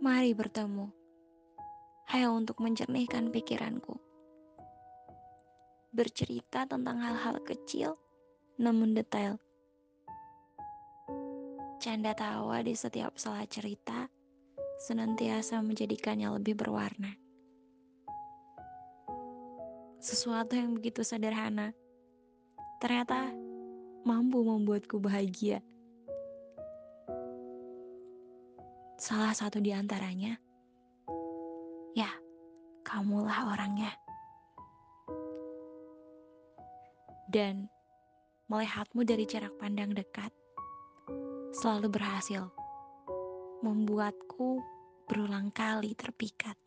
Mari bertemu, hanya untuk mencernihkan pikiranku. Bercerita tentang hal-hal kecil namun detail. Canda tawa di setiap salah cerita senantiasa menjadikannya lebih berwarna. Sesuatu yang begitu sederhana ternyata mampu membuatku bahagia. Salah satu di antaranya, ya, kamulah orangnya. Dan melihatmu dari jarak pandang dekat selalu berhasil membuatku berulang kali terpikat.